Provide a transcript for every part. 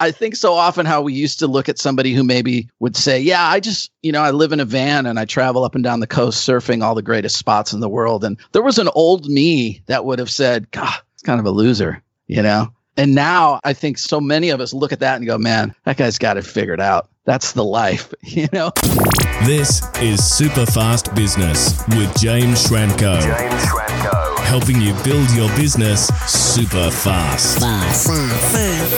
I think so often how we used to look at somebody who maybe would say, Yeah, I just, you know, I live in a van and I travel up and down the coast surfing all the greatest spots in the world. And there was an old me that would have said, God, it's kind of a loser, you know? And now I think so many of us look at that and go, Man, that guy's got it figured out. That's the life, you know? This is Super Fast Business with James Schramko. James Schramko. Helping you build your business super fast.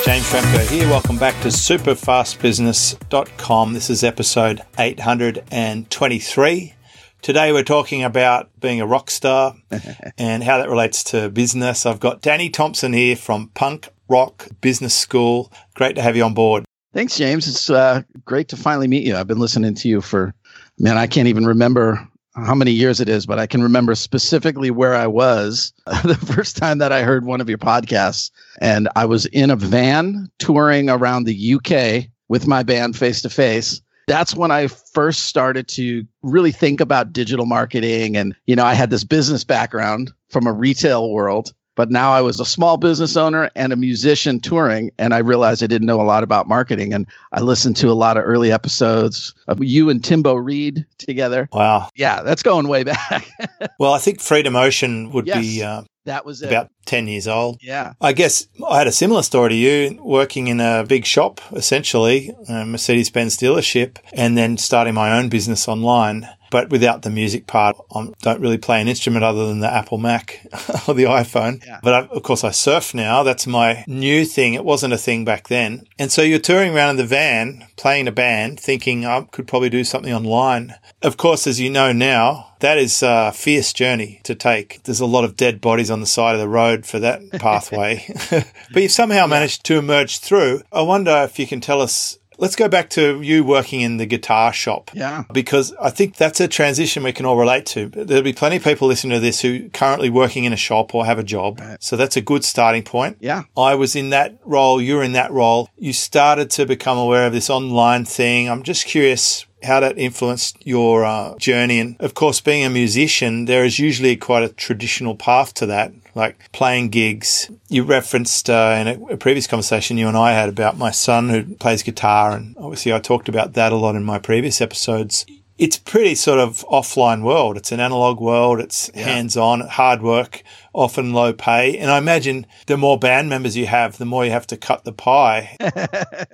James Schramko here. Welcome back to superfastbusiness.com. This is episode 823. Today we're talking about being a rock star and how that relates to business. I've got Danny Thompson here from Punk Rock Business School. Great to have you on board. Thanks, James. It's uh, great to finally meet you. I've been listening to you for, man, I can't even remember how many years it is, but I can remember specifically where I was the first time that I heard one of your podcasts. And I was in a van touring around the UK with my band face to face. That's when I first started to really think about digital marketing. And, you know, I had this business background from a retail world but now I was a small business owner and a musician touring, and I realized I didn't know a lot about marketing. And I listened to a lot of early episodes of you and Timbo Reid together. Wow. Yeah, that's going way back. well, I think Freedom Ocean would yes, be uh, that was it. about 10 years old. Yeah. I guess I had a similar story to you, working in a big shop, essentially, a Mercedes Benz dealership, and then starting my own business online but without the music part. I don't really play an instrument other than the Apple Mac or the iPhone. Yeah. But I, of course, I surf now. That's my new thing. It wasn't a thing back then. And so you're touring around in the van, playing a band, thinking I could probably do something online. Of course, as you know now, that is a fierce journey to take. There's a lot of dead bodies on the side of the road for that pathway. but you've somehow managed to emerge through. I wonder if you can tell us Let's go back to you working in the guitar shop. Yeah. Because I think that's a transition we can all relate to. There'll be plenty of people listening to this who currently working in a shop or have a job. Right. So that's a good starting point. Yeah. I was in that role. You're in that role. You started to become aware of this online thing. I'm just curious how that influenced your uh, journey. And of course, being a musician, there is usually quite a traditional path to that like playing gigs. You referenced uh, in a, a, previous conversation you and I had about my son who plays guitar, and obviously I talked about that a lot in my previous episodes. It's pretty sort of offline world. It's an analog world. It's yeah. hands on, hard work, often low pay. And I imagine the more band members you have, the more you have to cut the pie.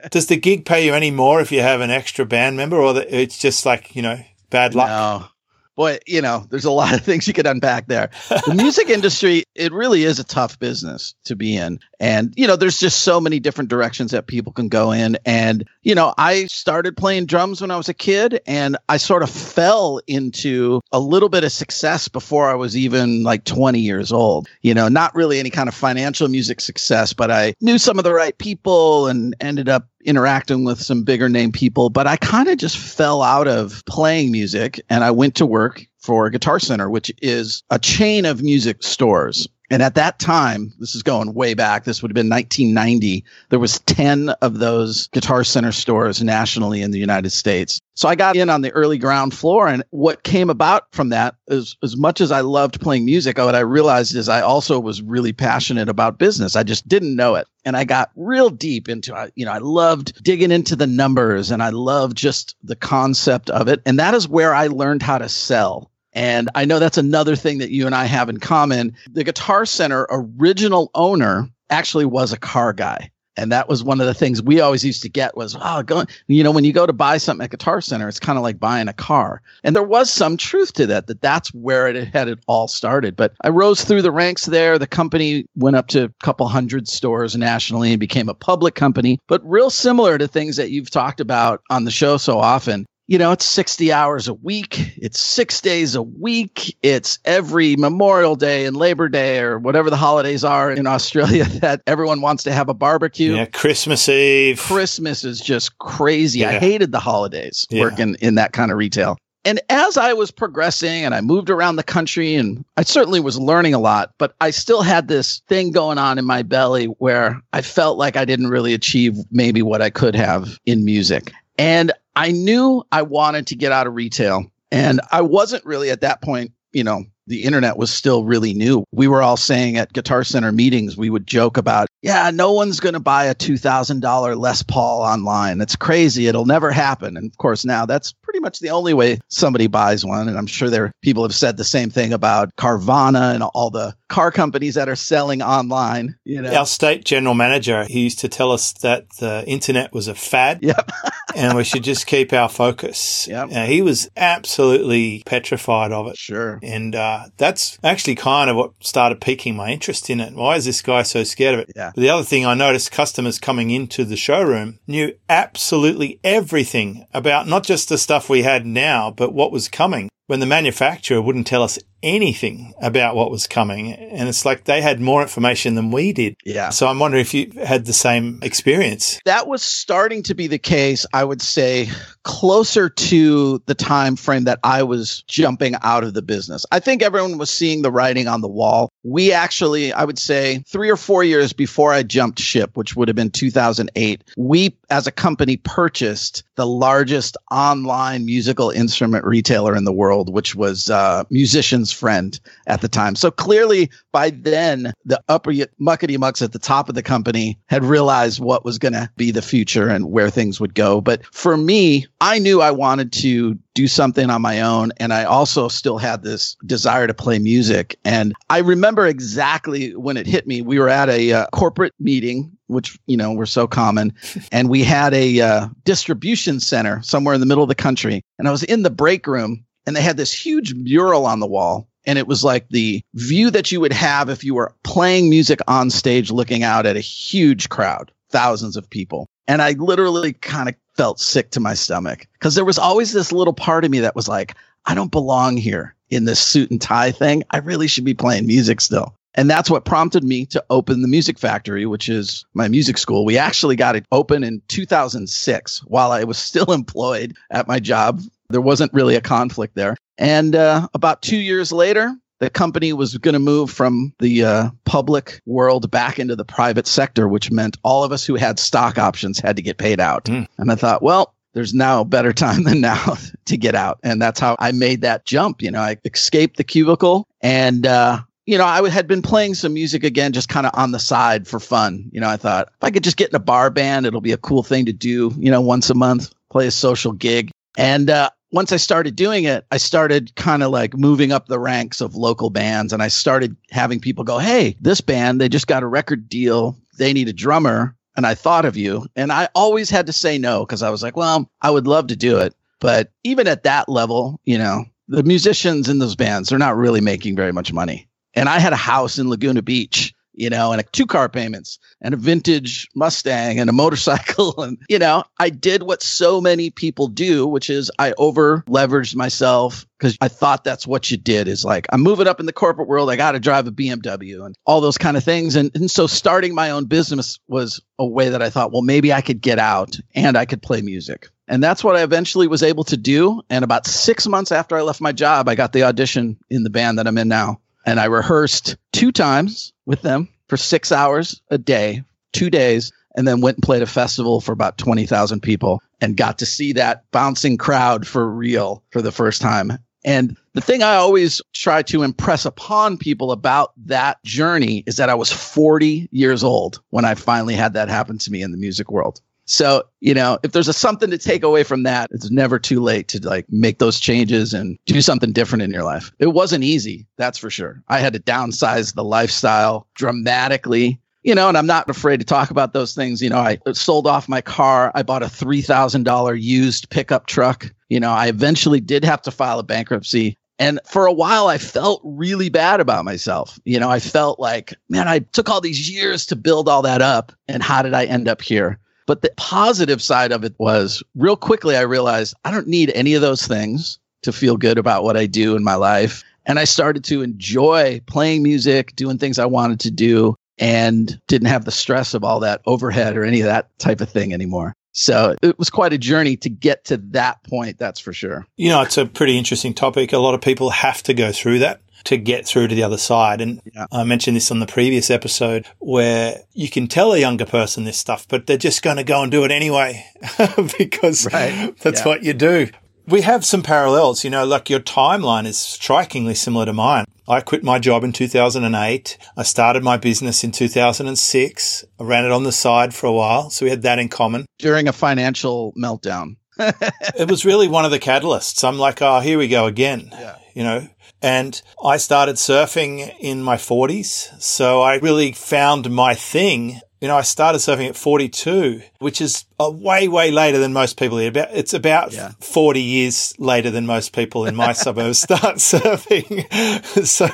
Does the gig pay you any more if you have an extra band member, or the, it's just like you know bad luck? No boy, you know, there's a lot of things you could unpack there. The music industry, it really is a tough business to be in. And, you know, there's just so many different directions that people can go in. And, you know, I started playing drums when I was a kid and I sort of fell into a little bit of success before I was even like 20 years old. You know, not really any kind of financial music success, but I knew some of the right people and ended up interacting with some bigger name people, but I kind of just fell out of playing music and I went to work for Guitar Center, which is a chain of music stores. And at that time, this is going way back. This would have been 1990. There was 10 of those Guitar Center stores nationally in the United States. So I got in on the early ground floor. And what came about from that is as much as I loved playing music, what I realized is I also was really passionate about business. I just didn't know it. And I got real deep into. You know, I loved digging into the numbers and I loved just the concept of it. And that is where I learned how to sell. And I know that's another thing that you and I have in common. The Guitar Center original owner actually was a car guy. And that was one of the things we always used to get was, oh, go, you know, when you go to buy something at Guitar Center, it's kind of like buying a car. And there was some truth to that, that that's where it had it all started. But I rose through the ranks there. The company went up to a couple hundred stores nationally and became a public company, but real similar to things that you've talked about on the show so often you know, it's 60 hours a week. It's six days a week. It's every Memorial Day and Labor Day or whatever the holidays are in Australia that everyone wants to have a barbecue. Yeah, Christmas Eve. Christmas is just crazy. Yeah. I hated the holidays yeah. working in that kind of retail. And as I was progressing and I moved around the country and I certainly was learning a lot, but I still had this thing going on in my belly where I felt like I didn't really achieve maybe what I could have in music. And I knew I wanted to get out of retail. And I wasn't really at that point, you know, the internet was still really new. We were all saying at Guitar Center meetings, we would joke about, yeah, no one's going to buy a $2,000 Les Paul online. It's crazy. It'll never happen. And of course, now that's pretty much the only way somebody buys one. And I'm sure there people have said the same thing about Carvana and all the car companies that are selling online. You know, Our state general manager, he used to tell us that the internet was a fad yep, and we should just keep our focus. Yep. Uh, he was absolutely petrified of it. sure. And uh, that's actually kind of what started piquing my interest in it. Why is this guy so scared of it? Yeah. But the other thing I noticed customers coming into the showroom knew absolutely everything about not just the stuff we had now, but what was coming when the manufacturer wouldn't tell us anything about what was coming. And it's like they had more information than we did. Yeah. So I'm wondering if you had the same experience. that was starting to be the case i would say closer to the time frame that i was jumping out of the business i think everyone was seeing the writing on the wall we actually i would say three or four years before i jumped ship which would have been 2008 we as a company purchased the largest online musical instrument retailer in the world which was uh, musicians friend at the time so clearly by then the upper muckety mucks at the top of the company had realized what was going to be the future and where things would go. But for me, I knew I wanted to do something on my own. And I also still had this desire to play music. And I remember exactly when it hit me. We were at a uh, corporate meeting, which, you know, were so common. and we had a uh, distribution center somewhere in the middle of the country. And I was in the break room and they had this huge mural on the wall and it was like the view that you would have if you were playing music on stage looking out at a huge crowd thousands of people and i literally kind of felt sick to my stomach. Because there was always this little part of me that was like i don't belong here in this suit and tie thing. I really should be playing music still. And that's what prompted me to open the music factory which is my music school. We actually got it open in 2006 while i was still employed at my job. There wasn't really a conflict there. And uh, about two years later, the company was going to move from the uh, public world back into the private sector, which meant all of us who had stock options had to get paid out. Mm. And I thought, well, there's now a better time than now to get out. And that's how I made that jump. You know, I escaped the cubicle and, uh, you know, I had been playing some music again, just kind of on the side for fun. You know, I thought if I could just get in a bar band, it'll be a cool thing to do, you know, once a month, play a social gig. And uh, once I started doing it, I started kind of like moving up the ranks of local bands and I started having people go, Hey, this band, they just got a record deal. They need a drummer. And I thought of you. And I always had to say no because I was like, well, I would love to do it. But even at that level, you know, the musicians in those bands, they're not really making very much money. And I had a house in Laguna Beach you know, and a two car payments and a vintage Mustang and a motorcycle. And, you know, I did what so many people do, which is I over leveraged myself because I thought that's what you did is like, I'm moving up in the corporate world. I got to drive a BMW and all those kind of things. And, and so starting my own business was a way that I thought, well, maybe I could get out and I could play music. And that's what I eventually was able to do. And about six months after I left my job, I got the audition in the band that I'm in now. And I rehearsed two times with them for six hours a day, two days, and then went and played a festival for about 20,000 people and got to see that bouncing crowd for real for the first time. And the thing I always try to impress upon people about that journey is that I was 40 years old when I finally had that happen to me in the music world. So, you know, if there's a something to take away from that, it's never too late to like make those changes and do something different in your life. It wasn't easy, that's for sure. I had to downsize the lifestyle dramatically, you know, and I'm not afraid to talk about those things. You know, I sold off my car. I bought a $3,000 used pickup truck. You know, I eventually did have to file a bankruptcy. And for a while, I felt really bad about myself. You know, I felt like, man, I took all these years to build all that up. And how did I end up here? But the positive side of it was real quickly, I realized I don't need any of those things to feel good about what I do in my life. And I started to enjoy playing music, doing things I wanted to do, and didn't have the stress of all that overhead or any of that type of thing anymore. So it was quite a journey to get to that point, that's for sure. You know, it's a pretty interesting topic. A lot of people have to go through that to get through to the other side. And Yeah. I mentioned this on the previous episode where you can tell a younger person this stuff, but they're just going to go and do it anyway because Right. that's Yeah. what you do. we have some parallels. You know, like your timeline is strikingly similar to mine. I quit my job in 2008. I started my business in 2006. I ran it on the side for a while. So we had that in common. During a financial meltdown. it was really one of the catalysts. I'm like, oh, here we go again. Yeah. You know, and I started surfing in my 40s. So I really found my thing. You know, I started surfing at 42, which is a way, way later than most people. Here. About it's about Yeah. forty years later than most people in my suburbs start surfing. so,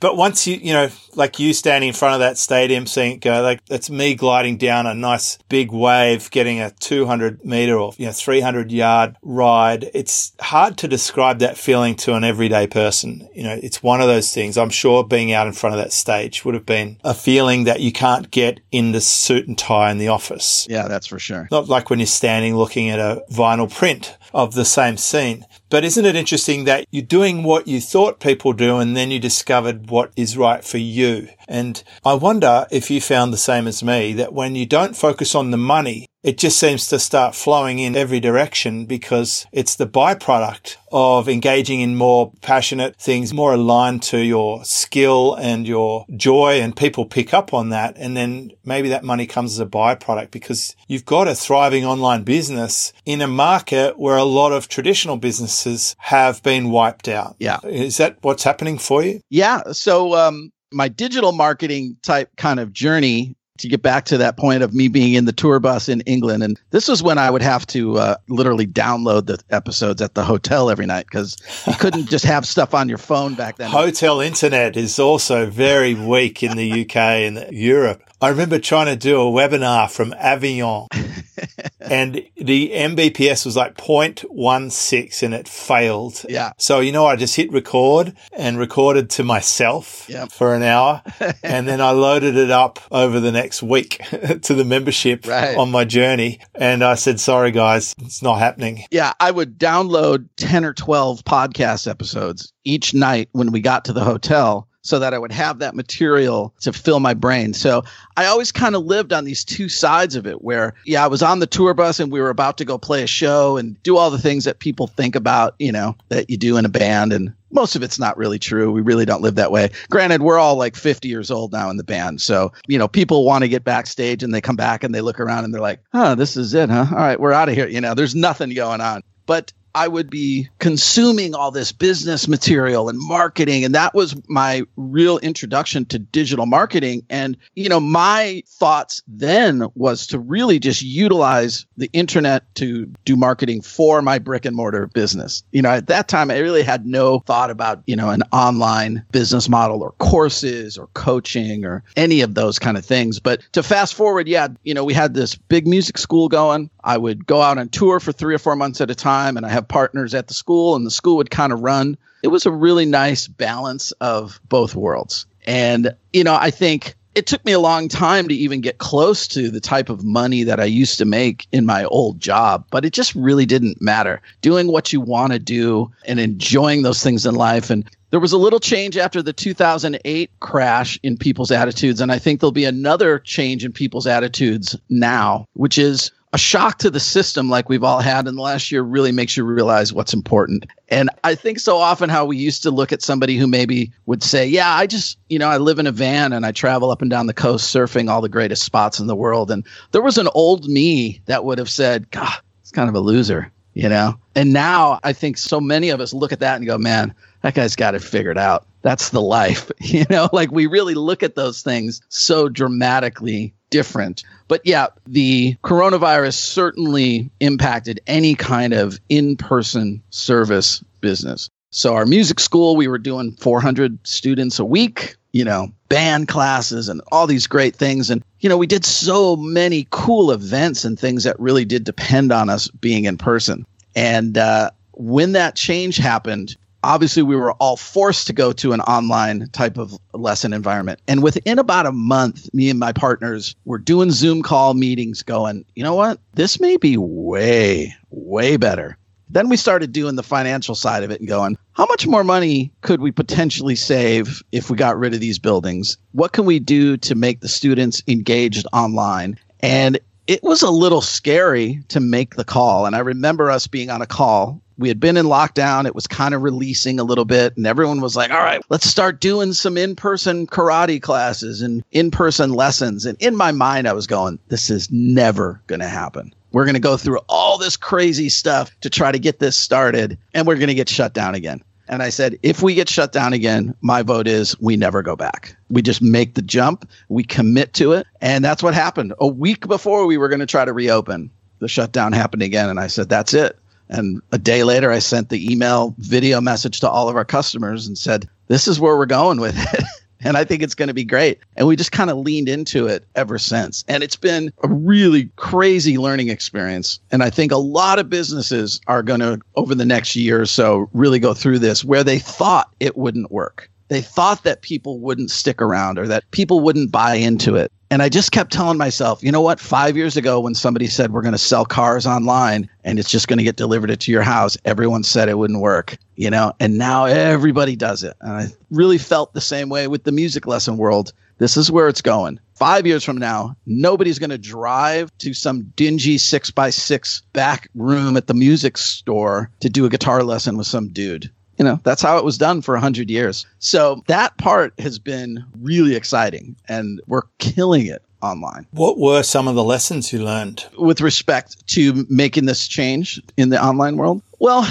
but once you, you know, like you standing in front of that stadium, seeing it go, like that's me gliding down a nice big wave, getting a two hundred meter or you know three hundred yard ride. It's hard to describe that feeling to an everyday person. You know, it's one of those things. I'm sure being out in front of that stage would have been a feeling that you can't get in the suit and tie in the office. Yeah, that's for sure. Not like when you're standing looking at a vinyl print of the same scene. But isn't it interesting that you're doing what you thought people do and then you discovered what is right for you? And I wonder if you found the same as me that when you don't focus on the money, it just seems to start flowing in every direction because it's the byproduct of engaging in more passionate things, more aligned to your skill and your joy and people pick up on that. And then maybe that money comes as a byproduct because you've got a thriving online business in a market where a lot of traditional businesses have been wiped out. Yeah. Is that what's happening for you? Yeah. So, um, my digital marketing type kind of journey to get back to that point of me being in the tour bus in England. And this was when I would have to uh, literally download the episodes at the hotel every night because you couldn't just have stuff on your phone back then. Hotel internet is also very weak in the UK and Europe. I remember trying to do a webinar from Avignon and the Mbps was like 0.16 and it failed. Yeah. So, you know, I just hit record and recorded to myself Yep. for an hour. and then I loaded it up over the next week to the membership Right. on my journey. And I said, sorry, guys, it's not happening. Yeah, I would download 10 or 12 podcast episodes each night when we got to the hotel so that I would have that material to fill my brain. So I always kind of lived on these two sides of it where, yeah, I was on the tour bus and we were about to go play a show and do all the things that people think about, you know, that you do in a band. And most of it's not really true. We really don't live that way. Granted, we're all like 50 years old now in the band. So, you know, people want to get backstage and they come back and they look around and they're like, oh, this is it, huh? All right, we're out of here. You know, there's nothing going on. But I would be consuming all this business material and marketing. And that was my real introduction to digital marketing. And, you know, my thoughts then was to really just utilize the internet to do marketing for my brick and mortar business. You know, at that time, I really had no thought about, you know, an online business model or courses or coaching or any of those kind of things. But to fast forward, yeah, you know, we had this big music school going. I would go out on tour for three or four months at a time, and I have partners at the school, and the school would kind of run. It was a really nice balance of both worlds. And, you know, I think it took me a long time to even get close to the type of money that I used to make in my old job, but it just really didn't matter. Doing what you want to do and enjoying those things in life. And there was a little change after the 2008 crash in people's attitudes. And I think there'll be another change in people's attitudes now, which is a shock to the system like we've all had in the last year really makes you realize what's important. And I think so often how we used to look at somebody who maybe would say, Yeah, I just, you know, I live in a van and I travel up and down the coast surfing all the greatest spots in the world. And there was an old me that would have said, God, it's kind of a loser, you know? And now I think so many of us look at that and go, Man, that guy's got it figured out. That's the life. You know, like we really look at those things so dramatically different. But yeah, the coronavirus certainly impacted any kind of in person service business. So, our music school, we were doing 400 students a week, you know, band classes and all these great things. And, you know, we did so many cool events and things that really did depend on us being in person. And uh, when that change happened, obviously we were all forced to go to an online type of lesson environment. And within about a month, me and my partners were doing Zoom call meetings going, you know what? This may be way, way better. Then we started doing the financial side of it and going, how much more money could we potentially save if we got rid of these buildings? What can we do to make the students engaged online? And it was a little scary to make the call. And I remember us being on a call we had been in lockdown. It was kind of releasing a little bit, and everyone was like, all right, let's start doing some in person karate classes and in person lessons. And in my mind, I was going, this is never going to happen. We're going to go through all this crazy stuff to try to get this started, and we're going to get shut down again. And I said, if we get shut down again, my vote is we never go back. We just make the jump, we commit to it. And that's what happened. A week before we were going to try to reopen, the shutdown happened again. And I said, that's it. And a day later, I sent the email video message to all of our customers and said, this is where we're going with it. and I think it's going to be great. And we just kind of leaned into it ever since. And it's been a really crazy learning experience. And I think a lot of businesses are going to, over the next year or so, really go through this where they thought it wouldn't work. They thought that people wouldn't stick around or that people wouldn't buy into it. And I just kept telling myself, you know what? Five years ago, when somebody said we're going to sell cars online and it's just going to get delivered to your house, everyone said it wouldn't work, you know? And now everybody does it. And I really felt the same way with the music lesson world. This is where it's going. Five years from now, nobody's going to drive to some dingy six by six back room at the music store to do a guitar lesson with some dude you know that's how it was done for 100 years. So that part has been really exciting and we're killing it online. What were some of the lessons you learned? With respect to making this change in the online world? Well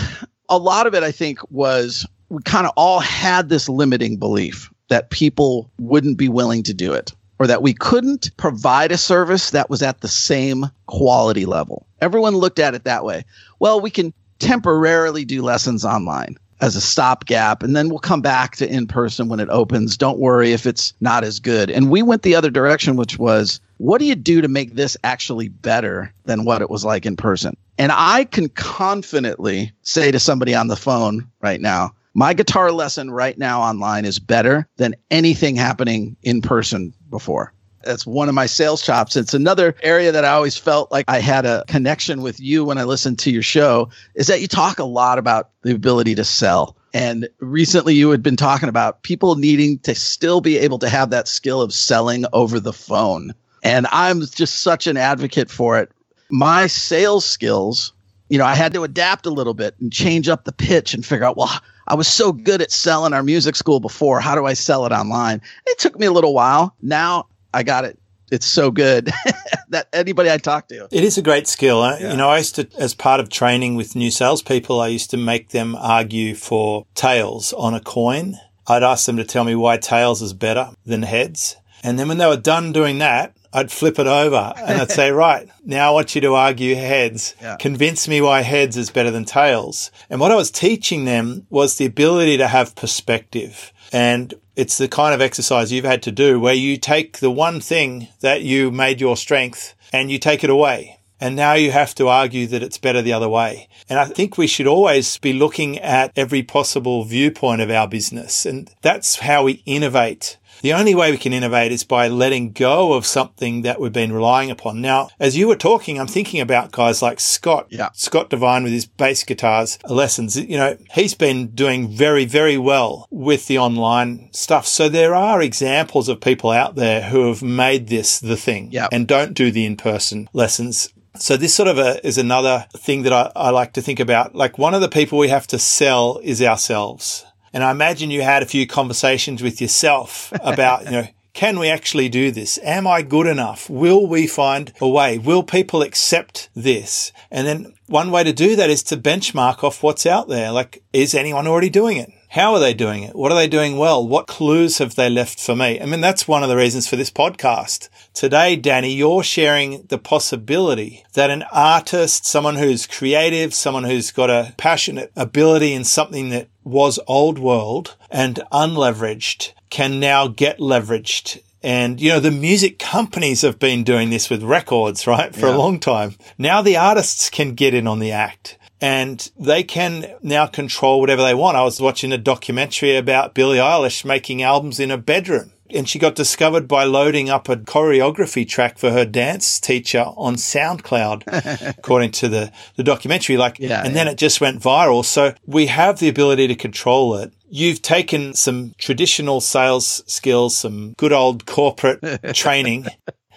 a lot of it i think was we kind of all had this limiting belief that people wouldn't be willing to do it or that we couldn't provide a service that was at the same quality level. Everyone looked at it that way. Well we can temporarily do lessons online as a stopgap and then we'll come back to in person when it opens. Don't worry if it's not as good. And we went the other direction which was what do you do to make this actually better than what it was like in person? And i can confidently say to somebody on the phone right now my guitar lesson right now online is better than anything happening in person before that's one of my sales chops. It's another area that I always felt like I had a connection with you when I listened to your show is that you talk a lot about the ability to sell. And recently you had been talking about people needing to still be able to have that skill of selling over the phone. And I'm just such an advocate for it. My sales skills, you know, I had to adapt a little bit and change up the pitch and figure out, well, I was so good at selling our music school before. How do I sell it online? It took me a little while. Now I got it. It's so good that anybody I talk to. It is a great skill. Yeah. You know, I used to, as part of training with new salespeople, I used to make them argue for tails on a coin. I'd ask them to tell me why tails is better than heads. And then when they were done doing that, I'd flip it over and I'd say, right, now I want you to argue heads. Yeah. Convince me why heads is better than tails. And what I was teaching them was the ability to have perspective. And it's the kind of exercise you've had to do where you take the one thing that you made your strength and you take it away. And now you have to argue that it's better the other way. And I think we should always be looking at every possible viewpoint of our business. And that's how we innovate the only way we can innovate is by letting go of something that we've been relying upon. Now, as you were talking, I'm thinking about guys like Scott, yeah. Scott Devine with his bass guitars lessons. You know, he's been doing very, very well with the online stuff. So there are examples of people out there who have made this the thing yeah. and don't do the in-person lessons. So this sort of a, is another thing that I, I like to think about. Like one of the people we have to sell is ourselves. And I imagine you had a few conversations with yourself about, you know, can we actually do this? Am I good enough? Will we find a way? Will people accept this? And then one way to do that is to benchmark off what's out there. Like, is anyone already doing it? How are they doing it? What are they doing well? What clues have they left for me? I mean, that's one of the reasons for this podcast. Today, Danny, you're sharing the possibility that an artist, someone who's creative, someone who's got a passionate ability in something that was old world and unleveraged can now get leveraged and, you know, the music companies have been doing this with records, right? For yeah. a long time. Now the artists can get in on the act and they can now control whatever they want. I was watching a documentary about Billie Eilish making albums in a bedroom. And she got discovered by loading up a choreography track for her dance teacher on SoundCloud, according to the, the documentary. Like, yeah, and yeah. then it just went viral. So we have the ability to control it. You've taken some traditional sales skills, some good old corporate training,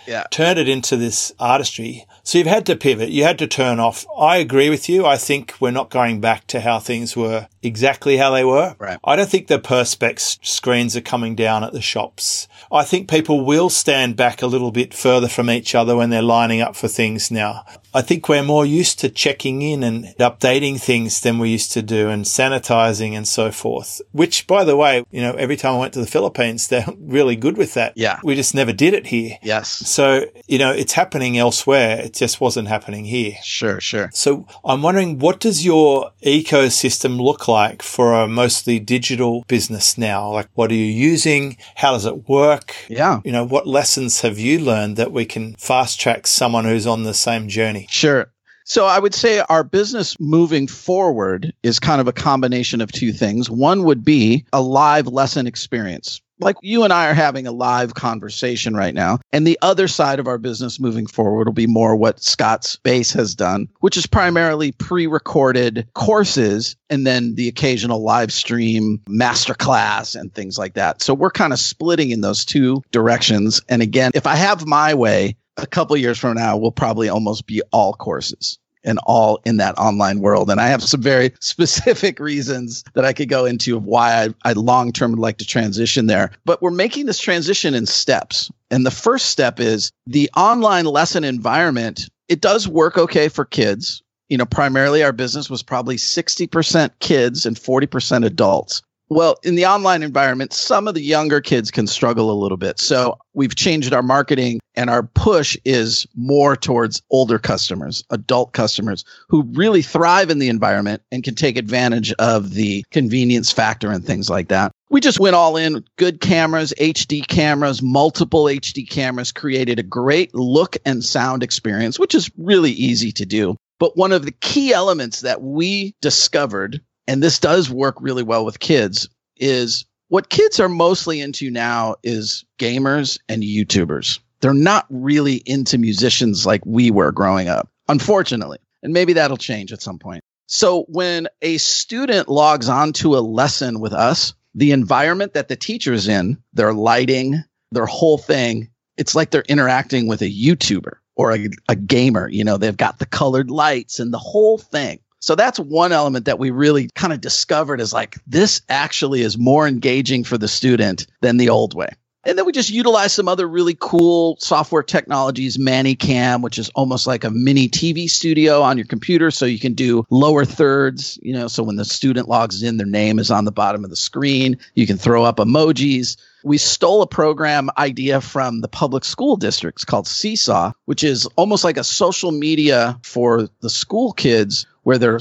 yeah. turned it into this artistry. So you've had to pivot. You had to turn off. I agree with you. I think we're not going back to how things were exactly how they were. Right. I don't think the Perspex screens are coming down at the shops. I think people will stand back a little bit further from each other when they're lining up for things now. I think we're more used to checking in and updating things than we used to do and sanitizing and so forth, which by the way, you know, every time I went to the Philippines, they're really good with that. Yeah. We just never did it here. Yes. So, you know, it's happening elsewhere. It just wasn't happening here. Sure, sure. So I'm wondering, what does your ecosystem look like for a mostly digital business now? Like, what are you using? How does it work? Yeah. You know, what lessons have you learned that we can fast track someone who's on the same journey? Sure. So I would say our business moving forward is kind of a combination of two things. One would be a live lesson experience. Like you and I are having a live conversation right now. And the other side of our business moving forward will be more what Scott's Bass has done, which is primarily pre recorded courses and then the occasional live stream masterclass and things like that. So we're kind of splitting in those two directions. And again, if I have my way, a couple years from now, will probably almost be all courses and all in that online world. And I have some very specific reasons that I could go into of why I, I long term would like to transition there. But we're making this transition in steps. And the first step is the online lesson environment. It does work okay for kids. You know, primarily our business was probably 60% kids and 40% adults. Well, in the online environment, some of the younger kids can struggle a little bit. So we've changed our marketing and our push is more towards older customers, adult customers who really thrive in the environment and can take advantage of the convenience factor and things like that. We just went all in good cameras, HD cameras, multiple HD cameras, created a great look and sound experience, which is really easy to do. But one of the key elements that we discovered and this does work really well with kids, is what kids are mostly into now is gamers and YouTubers. They're not really into musicians like we were growing up, unfortunately. And maybe that'll change at some point. So when a student logs on to a lesson with us, the environment that the teacher's in, their lighting, their whole thing, it's like they're interacting with a YouTuber or a, a gamer. You know, they've got the colored lights and the whole thing. So that's one element that we really kind of discovered is like this actually is more engaging for the student than the old way. And then we just utilize some other really cool software technologies, ManyCam, which is almost like a mini TV studio on your computer. So you can do lower thirds, you know, so when the student logs in, their name is on the bottom of the screen. You can throw up emojis. We stole a program idea from the public school districts called Seesaw, which is almost like a social media for the school kids where their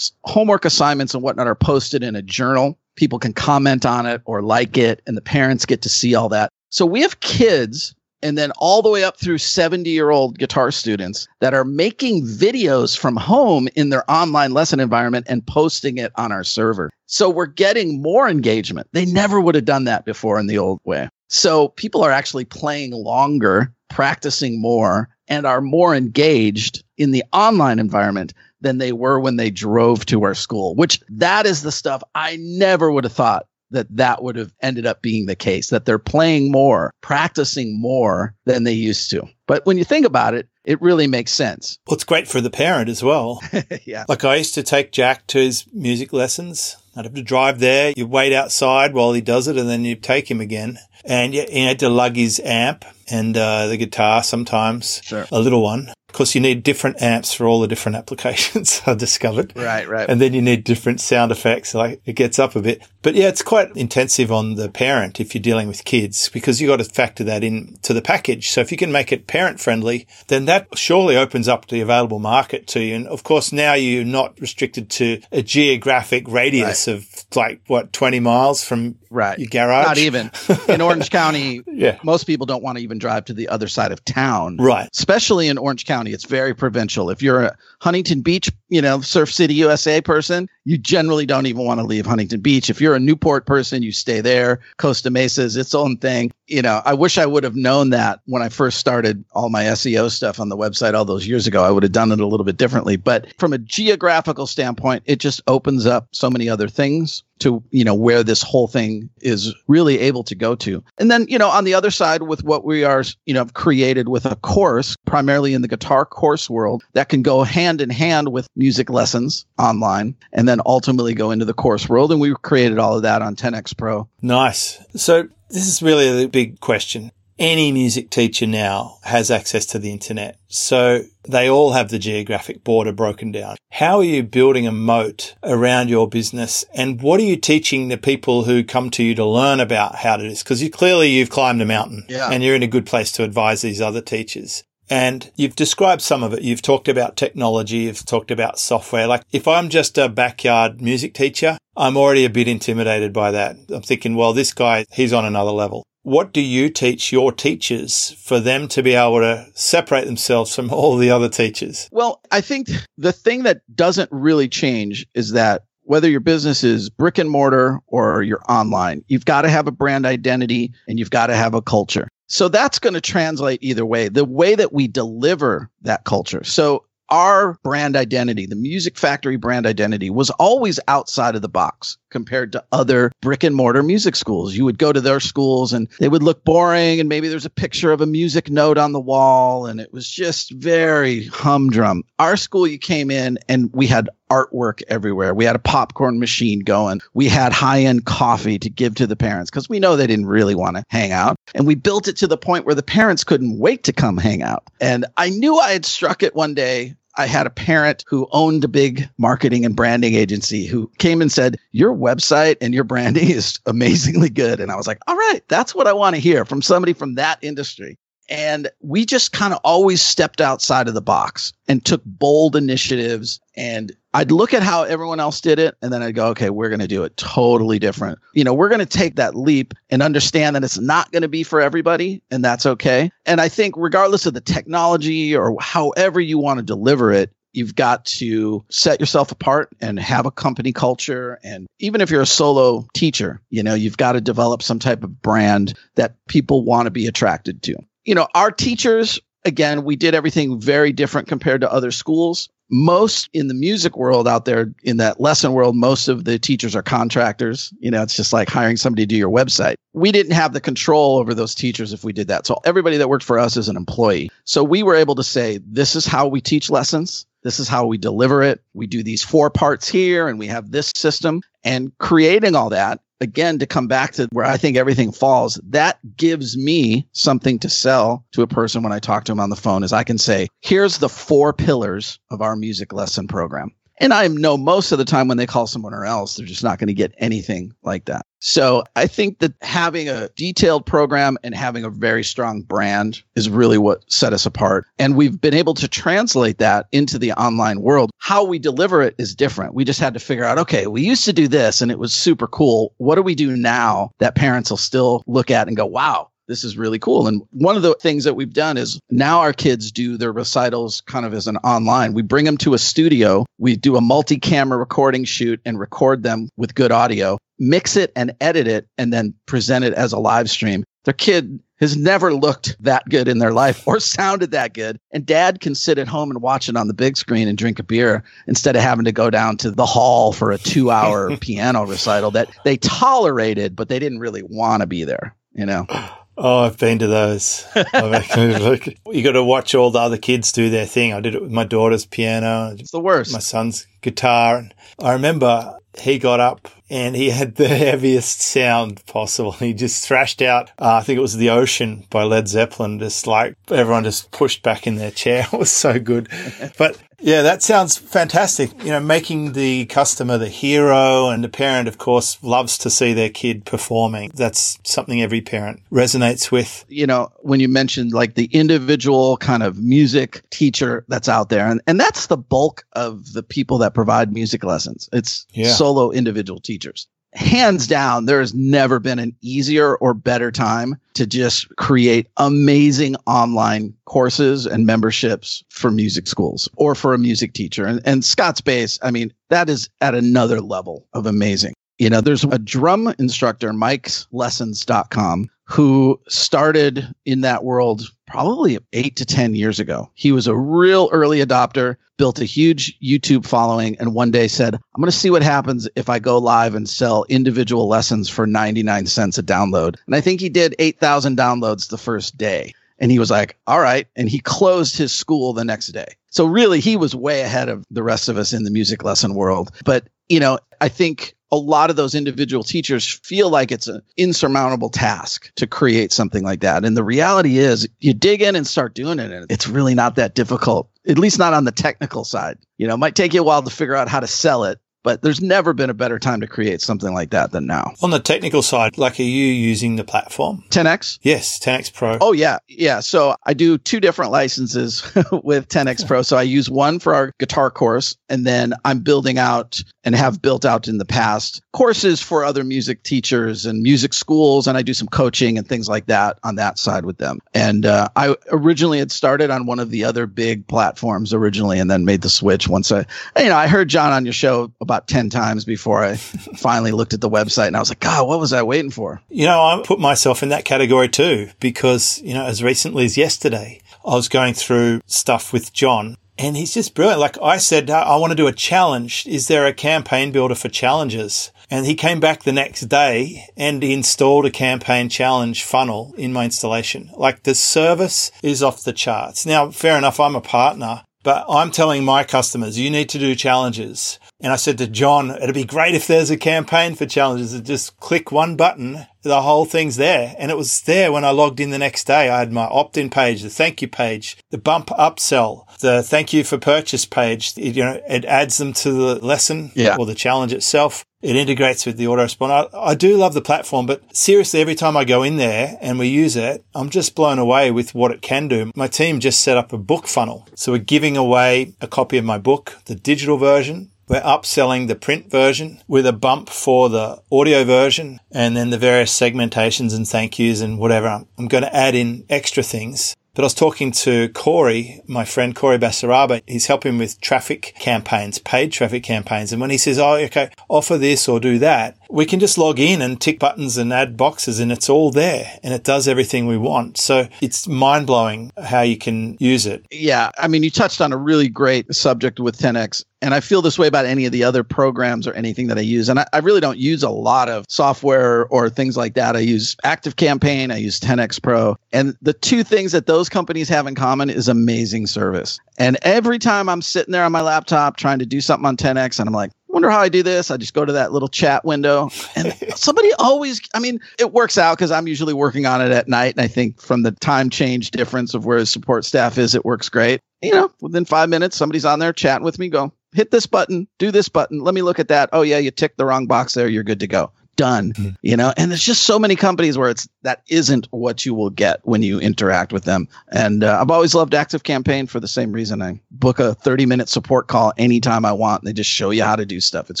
homework assignments and whatnot are posted in a journal. People can comment on it or like it, and the parents get to see all that. So we have kids and then all the way up through 70 year old guitar students that are making videos from home in their online lesson environment and posting it on our server. So we're getting more engagement. They never would have done that before in the old way. So people are actually playing longer, practicing more, and are more engaged in the online environment than they were when they drove to our school, which that is the stuff I never would have thought that that would have ended up being the case that they're playing more, practicing more than they used to. But when you think about it, it really makes sense. Well, it's great for the parent as well. yeah. Like I used to take Jack to his music lessons. I'd have to drive there. You wait outside while he does it and then you take him again. And he had to lug his amp and uh, the guitar sometimes, Sure. a little one. Of course, you need different amps for all the different applications I discovered. Right, right. And then you need different sound effects. Like it gets up a bit. But yeah, it's quite intensive on the parent if you're dealing with kids because you've got to factor that in to the package. So if you can make it parent friendly, then that surely opens up the available market to you. And of course, now you're not restricted to a geographic radius of like what, 20 miles from right. your garage? Not even. In Orange County, Yeah. most people don't want to even drive to the other side of town. Right. Especially in Orange County, it's very provincial. If you're a Huntington Beach, you know, Surf City, USA person, you generally don't even want to leave Huntington Beach. If you're a Newport person, you stay there. Costa Mesa is its own thing. You know, I wish I would have known that when I first started all my SEO stuff on the website all those years ago. I would have done it a little bit differently. But from a geographical standpoint, it just opens up so many other things to, you know, where this whole thing is really able to go to. And then, you know, on the other side with what we are, you know, created with a course, primarily in the guitar course world, that can go hand in hand with music lessons online and then ultimately go into the course world. And we created all of that on 10X Pro. Nice. So this is really the big question any music teacher now has access to the internet. So they all have the geographic border broken down. How are you building a moat around your business? And what are you teaching the people who come to you to learn about how to do this? Because you clearly you've climbed a mountain Yeah. and you're in a good place to advise these other teachers. And you've described some of it. You've talked about technology. You've talked about software. Like if I'm just a backyard music teacher, I'm already a bit intimidated by that. I'm thinking, well, this guy, he's on another level. What do you teach your teachers for them to be able to separate themselves from all the other teachers? Well, I think the thing that doesn't really change is that whether your business is brick and mortar or you're online, you've got to have a brand identity and you've got to have a culture. So that's going to translate either way. The way that we deliver that culture. So our brand identity, the Music Factory brand identity, was always outside of the box compared to other brick and mortar music schools. You would go to their schools and they would look boring, and maybe there's a picture of a music note on the wall, and it was just very humdrum. Our school, you came in and we had artwork everywhere. We had a popcorn machine going. We had high end coffee to give to the parents because we know they didn't really want to hang out. And we built it to the point where the parents couldn't wait to come hang out. And I knew I had struck it one day. I had a parent who owned a big marketing and branding agency who came and said, Your website and your branding is amazingly good. And I was like, All right, that's what I want to hear from somebody from that industry. And we just kind of always stepped outside of the box and took bold initiatives. And I'd look at how everyone else did it. And then I'd go, okay, we're going to do it totally different. You know, we're going to take that leap and understand that it's not going to be for everybody. And that's okay. And I think, regardless of the technology or however you want to deliver it, you've got to set yourself apart and have a company culture and even if you're a solo teacher you know you've got to develop some type of brand that people want to be attracted to you know our teachers again we did everything very different compared to other schools. Most in the music world out there in that lesson world most of the teachers are contractors. You know it's just like hiring somebody to do your website. We didn't have the control over those teachers if we did that. So everybody that worked for us is an employee. So we were able to say this is how we teach lessons. This is how we deliver it. We do these four parts here and we have this system. And creating all that again to come back to where i think everything falls that gives me something to sell to a person when i talk to them on the phone is i can say here's the four pillars of our music lesson program and I know most of the time when they call someone or else, they're just not going to get anything like that. So I think that having a detailed program and having a very strong brand is really what set us apart. And we've been able to translate that into the online world. How we deliver it is different. We just had to figure out, okay, we used to do this and it was super cool. What do we do now that parents will still look at and go, wow, this is really cool. And one of the things that we've done is now our kids do their recitals kind of as an online. We bring them to a studio, we do a multi camera recording shoot and record them with good audio, mix it and edit it, and then present it as a live stream. Their kid has never looked that good in their life or sounded that good. And dad can sit at home and watch it on the big screen and drink a beer instead of having to go down to the hall for a two hour piano recital that they tolerated, but they didn't really want to be there, you know? Oh, I've been to those. I've actually, like, you got to watch all the other kids do their thing. I did it with my daughter's piano, It's the worst. my son's guitar. And I remember he got up and he had the heaviest sound possible. He just thrashed out, uh, I think it was The Ocean by Led Zeppelin, just like everyone just pushed back in their chair. It was so good. But yeah, that sounds fantastic. You know, making the customer the hero and the parent, of course, loves to see their kid performing. That's something every parent resonates with. you know, when you mentioned like the individual kind of music teacher that's out there, and, and that's the bulk of the people that provide music lessons. It's Yeah. solo individual teachers. Hands down, there has never been an easier or better time to just create amazing online courses and memberships for music schools or for a music teacher. And, and Scott's Bass, I mean, that is at another level of amazing. You know, there's a drum instructor, Mike's Lessons.com, who started in that world probably eight to 10 years ago. He was a real early adopter, built a huge YouTube following, and one day said, I'm going to see what happens if I go live and sell individual lessons for 99 cents a download. And I think he did 8,000 downloads the first day. And he was like, all right. And he closed his school the next day. So really, he was way ahead of the rest of us in the music lesson world. But, you know, I think a lot of those individual teachers feel like it's an insurmountable task to create something like that. And the reality is, you dig in and start doing it, and it's really not that difficult, at least not on the technical side. You know, it might take you a while to figure out how to sell it, but there's never been a better time to create something like that than now. On the technical side, like, are you using the platform? 10x? Yes, 10x Pro. Oh, yeah. Yeah. So I do two different licenses with 10x Pro. So I use one for our guitar course, and then I'm building out and have built out in the past courses for other music teachers and music schools. And I do some coaching and things like that on that side with them. And uh, I originally had started on one of the other big platforms originally and then made the switch once I, you know, I heard John on your show about 10 times before I finally looked at the website and I was like, God, what was I waiting for? You know, I put myself in that category too because, you know, as recently as yesterday, I was going through stuff with John and he's just brilliant. Like I said, I want to do a challenge. Is there a campaign builder for challenges? And he came back the next day and he installed a campaign challenge funnel in my installation. Like the service is off the charts. Now, fair enough. I'm a partner, but I'm telling my customers, you need to do challenges. And I said to John, it'd be great if there's a campaign for challenges. And just click one button, the whole thing's there. And it was there when I logged in the next day. I had my opt in page, the thank you page, the bump upsell, the thank you for purchase page. It, you know, it adds them to the lesson yeah. or the challenge itself. It integrates with the autoresponder. I, I do love the platform, but seriously, every time I go in there and we use it, I'm just blown away with what it can do. My team just set up a book funnel. So we're giving away a copy of my book, the digital version, we're upselling the print version with a bump for the audio version and then the various segmentations and thank yous and whatever. I'm going to add in extra things. But I was talking to Corey, my friend Corey Basaraba. He's helping with traffic campaigns, paid traffic campaigns. And when he says, Oh, okay, offer this or do that, we can just log in and tick buttons and add boxes and it's all there and it does everything we want. So it's mind blowing how you can use it. Yeah. I mean, you touched on a really great subject with 10X. And I feel this way about any of the other programs or anything that I use. And I, I really don't use a lot of software or things like that. I use Active Campaign, I use 10X Pro. And the two things that those companies have in common is amazing service. And every time I'm sitting there on my laptop trying to do something on 10X, and I'm like, wonder how I do this. I just go to that little chat window and somebody always, I mean, it works out because I'm usually working on it at night. And I think from the time change difference of where his support staff is, it works great. You know, within five minutes, somebody's on there chatting with me, go, hit this button, do this button. Let me look at that. Oh, yeah, you ticked the wrong box there. You're good to go done mm-hmm. you know and there's just so many companies where it's that isn't what you will get when you interact with them and uh, i've always loved active campaign for the same reason i book a 30 minute support call anytime i want they just show you how to do stuff it's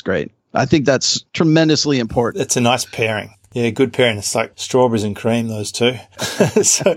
great i think that's tremendously important it's a nice pairing yeah, good pairing. It's like strawberries and cream, those two. so,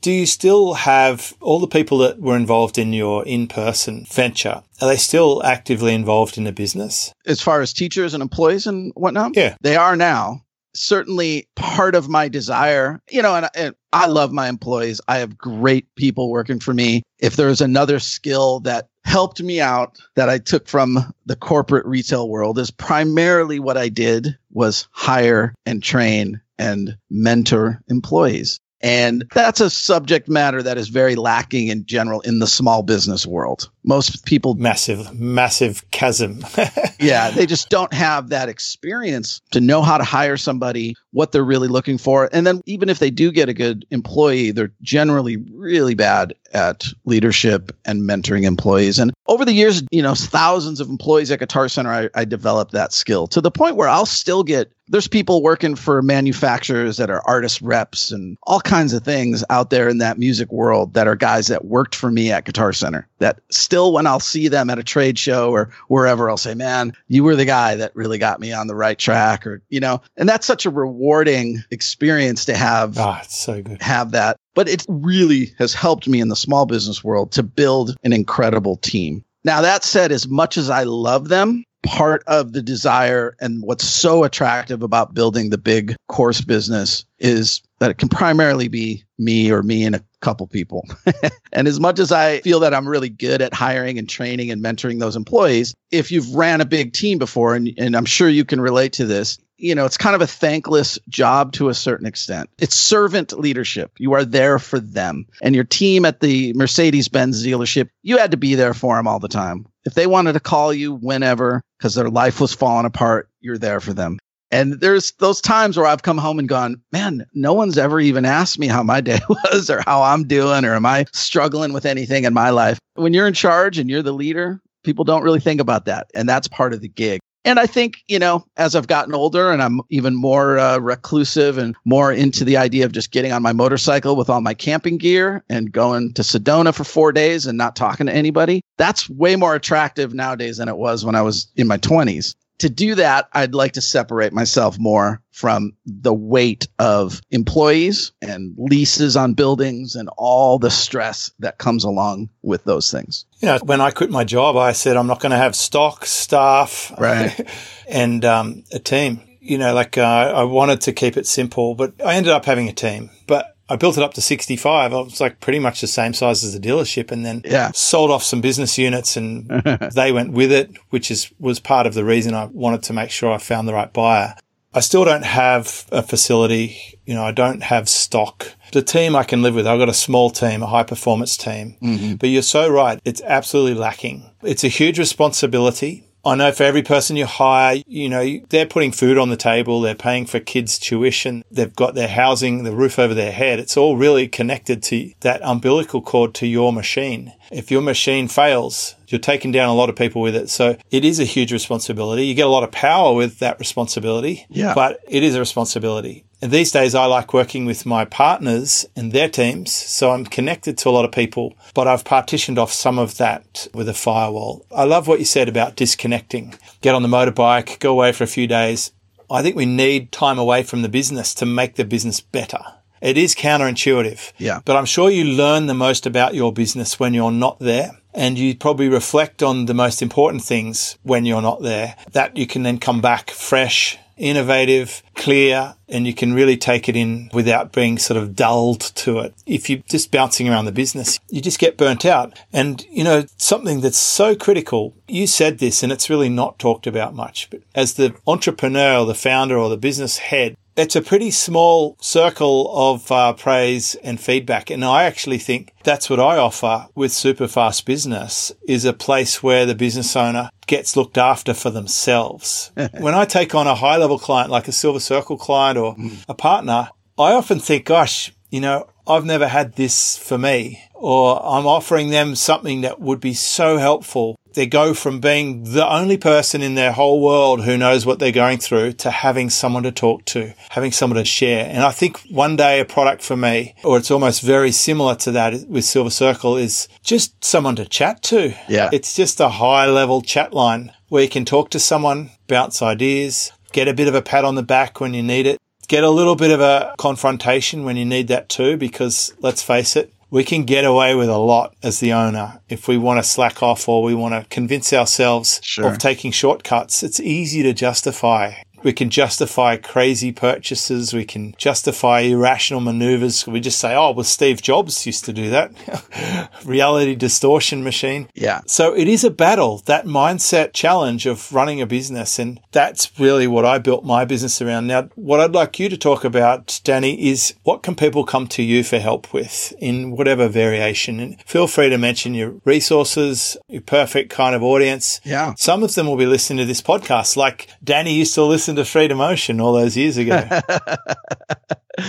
do you still have all the people that were involved in your in person venture? Are they still actively involved in the business? As far as teachers and employees and whatnot? Yeah. They are now. Certainly part of my desire, you know, and, and I love my employees. I have great people working for me. If there's another skill that helped me out that I took from the corporate retail world is primarily what I did was hire and train and mentor employees. And that's a subject matter that is very lacking in general in the small business world. Most people massive, massive chasm. yeah, they just don't have that experience to know how to hire somebody, what they're really looking for. And then even if they do get a good employee, they're generally really bad at leadership and mentoring employees. And over the years, you know, thousands of employees at Guitar Center, I, I developed that skill to the point where I'll still get there's people working for manufacturers that are artist reps and all kinds of things out there in that music world that are guys that worked for me at Guitar Center that still when I'll see them at a trade show or wherever I'll say, "Man, you were the guy that really got me on the right track," or you know, and that's such a rewarding experience to have. Ah, it's so good. Have that but it really has helped me in the small business world to build an incredible team. Now, that said, as much as I love them, part of the desire and what's so attractive about building the big course business is that it can primarily be me or me and a couple people. and as much as I feel that I'm really good at hiring and training and mentoring those employees, if you've ran a big team before, and, and I'm sure you can relate to this, you know, it's kind of a thankless job to a certain extent. It's servant leadership. You are there for them. And your team at the Mercedes Benz dealership, you had to be there for them all the time. If they wanted to call you whenever because their life was falling apart, you're there for them. And there's those times where I've come home and gone, man, no one's ever even asked me how my day was or how I'm doing or am I struggling with anything in my life. When you're in charge and you're the leader, people don't really think about that. And that's part of the gig. And I think, you know, as I've gotten older and I'm even more uh, reclusive and more into the idea of just getting on my motorcycle with all my camping gear and going to Sedona for four days and not talking to anybody, that's way more attractive nowadays than it was when I was in my 20s to do that, I'd like to separate myself more from the weight of employees and leases on buildings and all the stress that comes along with those things. You know, when I quit my job, I said I'm not going to have stock, staff, right, and um, a team. You know, like uh, I wanted to keep it simple, but I ended up having a team. But I built it up to 65. I was like pretty much the same size as the dealership and then yeah. sold off some business units and they went with it, which is, was part of the reason I wanted to make sure I found the right buyer. I still don't have a facility. You know, I don't have stock. The team I can live with, I've got a small team, a high performance team, mm-hmm. but you're so right. It's absolutely lacking. It's a huge responsibility. I know for every person you hire, you know, they're putting food on the table, they're paying for kids' tuition, they've got their housing, the roof over their head. It's all really connected to that umbilical cord to your machine. If your machine fails, you're taking down a lot of people with it. So it is a huge responsibility. You get a lot of power with that responsibility, yeah. but it is a responsibility. And these days, I like working with my partners and their teams. So I'm connected to a lot of people, but I've partitioned off some of that with a firewall. I love what you said about disconnecting. Get on the motorbike, go away for a few days. I think we need time away from the business to make the business better. It is counterintuitive. Yeah. But I'm sure you learn the most about your business when you're not there. And you probably reflect on the most important things when you're not there that you can then come back fresh, innovative, clear, and you can really take it in without being sort of dulled to it. If you're just bouncing around the business, you just get burnt out. And, you know, something that's so critical, you said this and it's really not talked about much, but as the entrepreneur or the founder or the business head, it's a pretty small circle of uh, praise and feedback. And I actually think that's what I offer with Superfast Business is a place where the business owner gets looked after for themselves. when I take on a high level client like a Silver Circle client or mm. a partner, I often think, gosh, you know, I've never had this for me, or I'm offering them something that would be so helpful they go from being the only person in their whole world who knows what they're going through to having someone to talk to, having someone to share. And I think one day a product for me, or it's almost very similar to that with Silver Circle, is just someone to chat to. Yeah. It's just a high level chat line where you can talk to someone, bounce ideas, get a bit of a pat on the back when you need it. Get a little bit of a confrontation when you need that too, because let's face it, we can get away with a lot as the owner if we want to slack off or we want to convince ourselves sure. of taking shortcuts. It's easy to justify we can justify crazy purchases. We can justify irrational maneuvers. We just say, oh, well, Steve Jobs used to do that. Reality distortion machine. Yeah. So it is a battle, that mindset challenge of running a business. And that's really what I built my business around. Now, what I'd like you to talk about, Danny, is what can people come to you for help with in whatever variation? And feel free to mention your resources, your perfect kind of audience. Yeah. Some of them will be listening to this podcast, like Danny used to listen listened to Freedom Ocean all those years ago.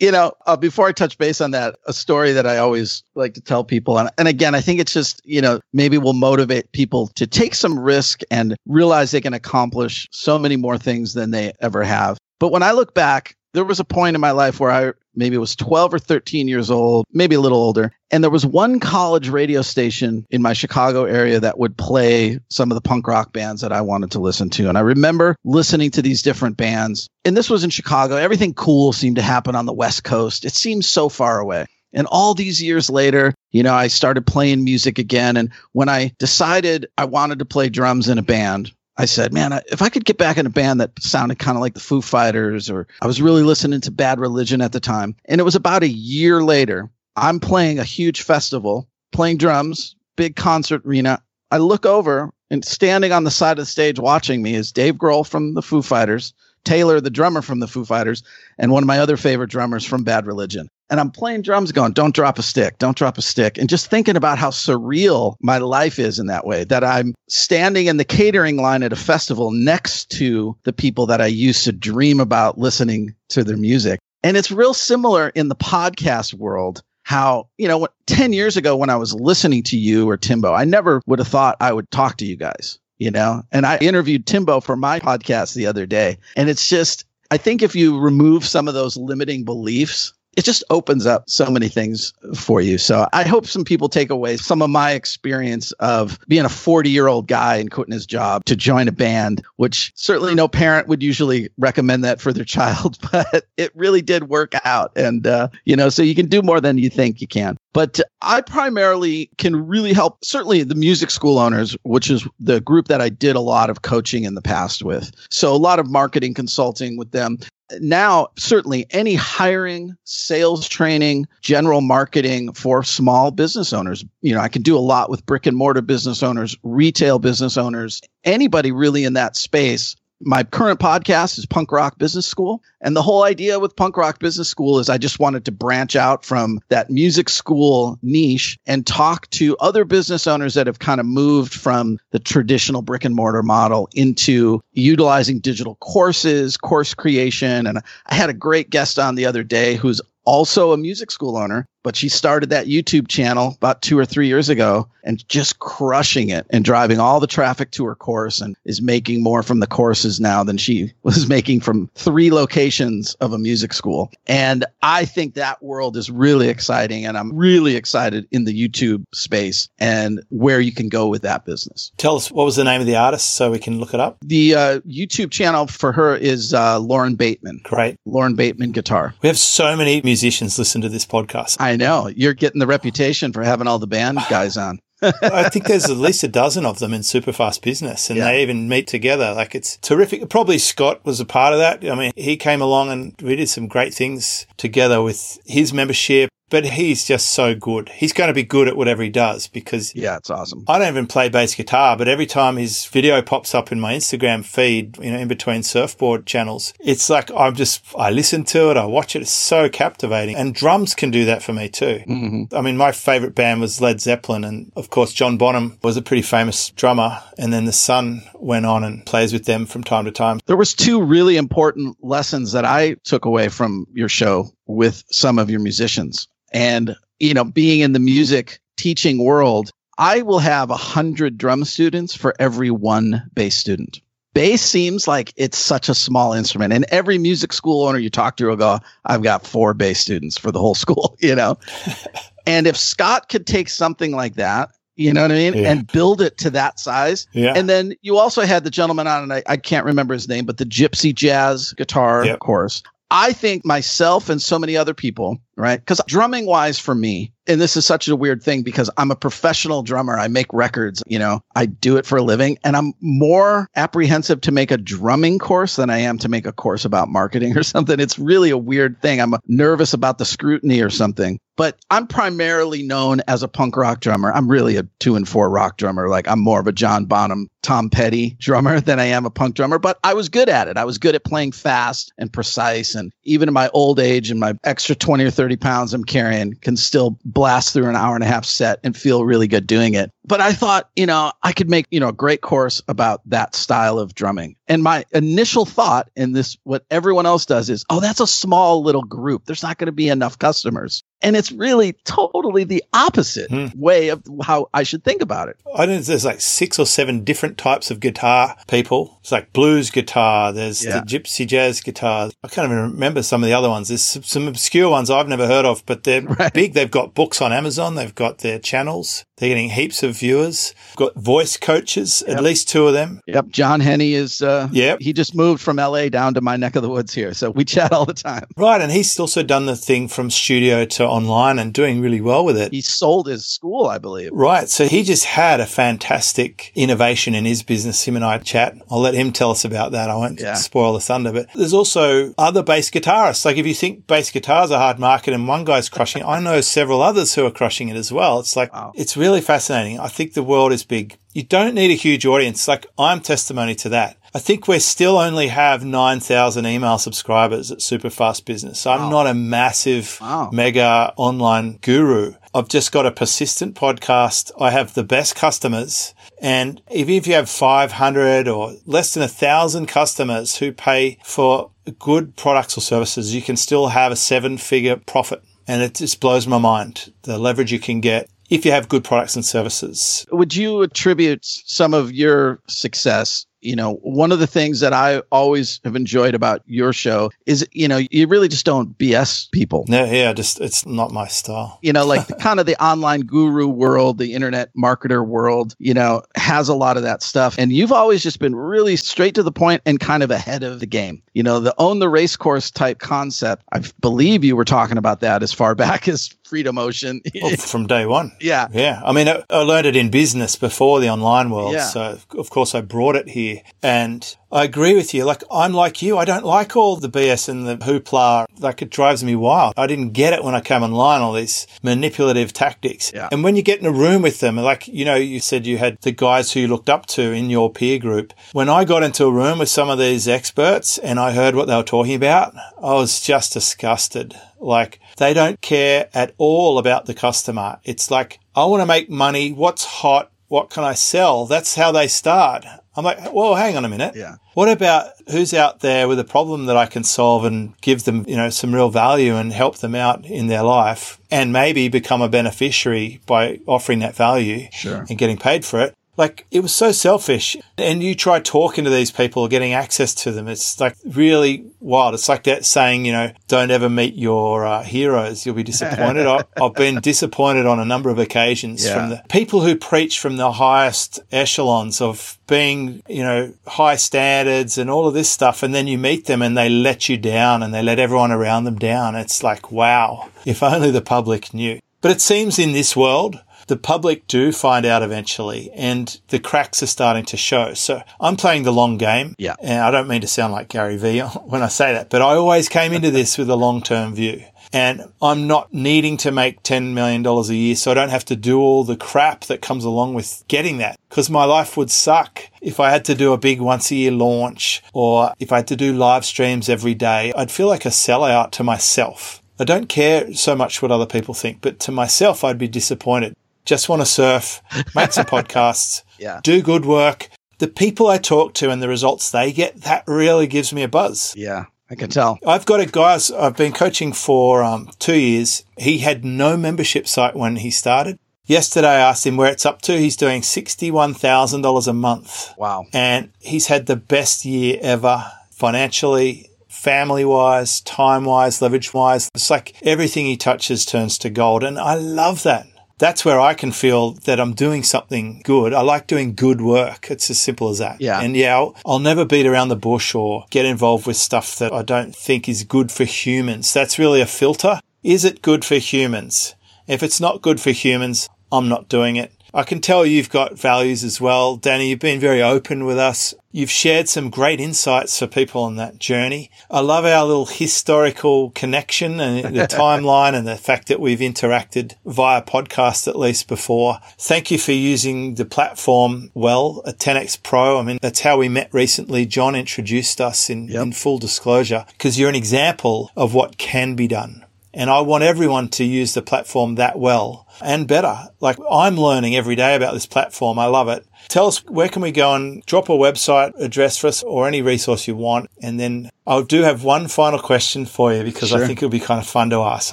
you know, uh, before I touch base on that, a story that I always like to tell people, and, and again, I think it's just, you know, maybe will motivate people to take some risk and realize they can accomplish so many more things than they ever have. But when I look back, there was a point in my life where I maybe it was 12 or 13 years old, maybe a little older. And there was one college radio station in my Chicago area that would play some of the punk rock bands that I wanted to listen to. And I remember listening to these different bands. And this was in Chicago. Everything cool seemed to happen on the West Coast. It seemed so far away. And all these years later, you know, I started playing music again. And when I decided I wanted to play drums in a band, I said, man, if I could get back in a band that sounded kind of like the Foo Fighters, or I was really listening to Bad Religion at the time. And it was about a year later, I'm playing a huge festival, playing drums, big concert arena. I look over and standing on the side of the stage watching me is Dave Grohl from the Foo Fighters, Taylor, the drummer from the Foo Fighters, and one of my other favorite drummers from Bad Religion. And I'm playing drums going, don't drop a stick, don't drop a stick. And just thinking about how surreal my life is in that way, that I'm standing in the catering line at a festival next to the people that I used to dream about listening to their music. And it's real similar in the podcast world how, you know, 10 years ago when I was listening to you or Timbo, I never would have thought I would talk to you guys, you know? And I interviewed Timbo for my podcast the other day. And it's just, I think if you remove some of those limiting beliefs, it just opens up so many things for you. So I hope some people take away some of my experience of being a 40 year old guy and quitting his job to join a band, which certainly no parent would usually recommend that for their child, but it really did work out. And, uh, you know, so you can do more than you think you can. But I primarily can really help, certainly the music school owners, which is the group that I did a lot of coaching in the past with. So a lot of marketing consulting with them now certainly any hiring sales training general marketing for small business owners you know i can do a lot with brick and mortar business owners retail business owners anybody really in that space my current podcast is Punk Rock Business School. And the whole idea with Punk Rock Business School is I just wanted to branch out from that music school niche and talk to other business owners that have kind of moved from the traditional brick and mortar model into utilizing digital courses, course creation. And I had a great guest on the other day who's also a music school owner but she started that YouTube channel about two or three years ago and just crushing it and driving all the traffic to her course and is making more from the courses now than she was making from three locations of a music school. And I think that world is really exciting. And I'm really excited in the YouTube space and where you can go with that business. Tell us what was the name of the artist so we can look it up? The uh, YouTube channel for her is uh, Lauren Bateman. Great. Lauren Bateman Guitar. We have so many musicians listen to this podcast. I know. You're getting the reputation for having all the band guys on. I think there's at least a dozen of them in Superfast Business, and yeah. they even meet together. Like it's terrific. Probably Scott was a part of that. I mean, he came along and we did some great things together with his membership but he's just so good. He's going to be good at whatever he does because yeah, it's awesome. I don't even play bass guitar, but every time his video pops up in my Instagram feed, you know, in between surfboard channels, it's like I'm just I listen to it, I watch it. It's so captivating, and drums can do that for me too. Mm-hmm. I mean, my favorite band was Led Zeppelin, and of course John Bonham was a pretty famous drummer, and then the son went on and plays with them from time to time. There was two really important lessons that I took away from your show with some of your musicians. And, you know, being in the music teaching world, I will have a hundred drum students for every one bass student. Bass seems like it's such a small instrument. And every music school owner you talk to will go, I've got four bass students for the whole school, you know? and if Scott could take something like that you know what I mean? Yeah. And build it to that size. Yeah. And then you also had the gentleman on, and I, I can't remember his name, but the gypsy jazz guitar yep. course. I think myself and so many other people, right? Because drumming wise for me, and this is such a weird thing because I'm a professional drummer. I make records, you know, I do it for a living and I'm more apprehensive to make a drumming course than I am to make a course about marketing or something. It's really a weird thing. I'm nervous about the scrutiny or something but I'm primarily known as a punk rock drummer. I'm really a two and four rock drummer. Like I'm more of a John Bonham, Tom Petty drummer than I am a punk drummer, but I was good at it. I was good at playing fast and precise. And even in my old age and my extra 20 or 30 pounds I'm carrying can still blast through an hour and a half set and feel really good doing it but I thought, you know, I could make, you know, a great course about that style of drumming. And my initial thought in this, what everyone else does is, oh, that's a small little group. There's not going to be enough customers. And it's really totally the opposite hmm. way of how I should think about it. I know there's like six or seven different types of guitar people. It's like blues guitar. There's yeah. the gypsy jazz guitar. I can't even remember some of the other ones. There's some obscure ones I've never heard of, but they're right. big. They've got books on Amazon. They've got their channels. They're getting heaps of viewers. Got voice coaches, at least two of them. Yep. John Henny is, uh, Yep. he just moved from LA down to my neck of the woods here. So we chat all the time. Right. And he's also done the thing from studio to online and doing really well with it. He sold his school, I believe. Right. So he just had a fantastic innovation in his business. Him and I chat. I'll let him tell us about that. I won't Yeah. spoil the thunder, but there's also other bass guitarists. Like if you think bass guitars are hard market and one guy's crushing it, I know several others who are crushing it as well. It's like, Wow. it's really fascinating. I think the world is big. You don't need a huge audience. Like I'm testimony to that. I think we still only have 9,000 email subscribers at Superfast Business. So I'm not a massive Wow. mega online guru. I've just got a persistent podcast. I have the best customers. And even if you have 500 or less than a thousand customers who pay for good products or services, you can still have a seven figure profit. And it just blows my mind the leverage you can get if you have good products and services. Would you attribute some of your success? You know, one of the things that I always have enjoyed about your show is, you know, you really just don't BS people. No, yeah, just it's not my style. You know, like the, kind of the online guru world, the internet marketer world, you know, has a lot of that stuff. And you've always just been really straight to the point and kind of ahead of the game. You know, the own the race course type concept. I believe you were talking about that as far back as Freedom Ocean. Well, from day one. yeah. Yeah. I mean, I, I learned it in business before the online world. Yeah. So, of course, I brought it here. And I agree with you. Like, I'm like you. I don't like all the BS and the hoopla. Like, it drives me wild. I didn't get it when I came online, all these manipulative tactics. Yeah. And when you get in a room with them, like, you know, you said you had the guys who you looked up to in your peer group. When I got into a room with some of these experts and I heard what they were talking about, I was just disgusted. Like, they don't care at all about the customer. It's like, I want to make money. What's hot? What can I sell? That's how they start. I'm like, well, hang on a minute. Yeah. What about who's out there with a problem that I can solve and give them, you know, some real value and help them out in their life and maybe become a beneficiary by offering that value Sure. and getting paid for it? Like it was so selfish. And you try talking to these people or getting access to them. It's like really wild. It's like that saying, you know, don't ever meet your uh, heroes. You'll be disappointed. I, I've been disappointed on a number of occasions Yeah. from the people who preach from the highest echelons of being, you know, high standards and all of this stuff. And then you meet them and they let you down and they let everyone around them down. It's like, wow, if only the public knew. But it seems in this world, the public do find out eventually and the cracks are starting to show. So I'm playing the long game. Yeah. And I don't mean to sound like Gary Vee when I say that, but I always came into this with a long term view. And I'm not needing to make $10 million a year, so I don't have to do all the crap that comes along with getting that. Because my life would suck if I had to do a big once a year launch or if I had to do live streams every day. I'd feel like a sellout to myself. I don't care so much what other people think, but to myself, I'd be disappointed. Just want to surf, make some podcasts, Yeah. do good work. The people I talk to and the results they get, that really gives me a buzz. Yeah. I can tell. I've got a guy I've been coaching for um, two years. He had no membership site when he started. Yesterday, I asked him where it's up to. He's doing $61,000 a month. Wow. And he's had the best year ever financially, family wise, time wise, leverage wise. It's like everything he touches turns to gold. And I love that. That's where I can feel that I'm doing something good. I like doing good work. It's as simple as that. Yeah. And yeah, I'll, I'll never beat around the bush or get involved with stuff that I don't think is good for humans. That's really a filter. Is it good for humans? If it's not good for humans, I'm not doing it. I can tell you've got values as well. Danny, you've been very open with us. You've shared some great insights for people on that journey. I love our little historical connection and the timeline and the fact that we've interacted via podcast at least before. Thank you for using the platform well at 10x Pro. I mean, that's how we met recently. John introduced us in, Yep. in full disclosure because you're an example of what can be done. And I want everyone to use the platform that well and better. Like I'm learning every day about this platform. I love it. Tell us where can we go and drop a website address for us or any resource you want. And then I do have one final question for you because sure. I think it'll be kind of fun to ask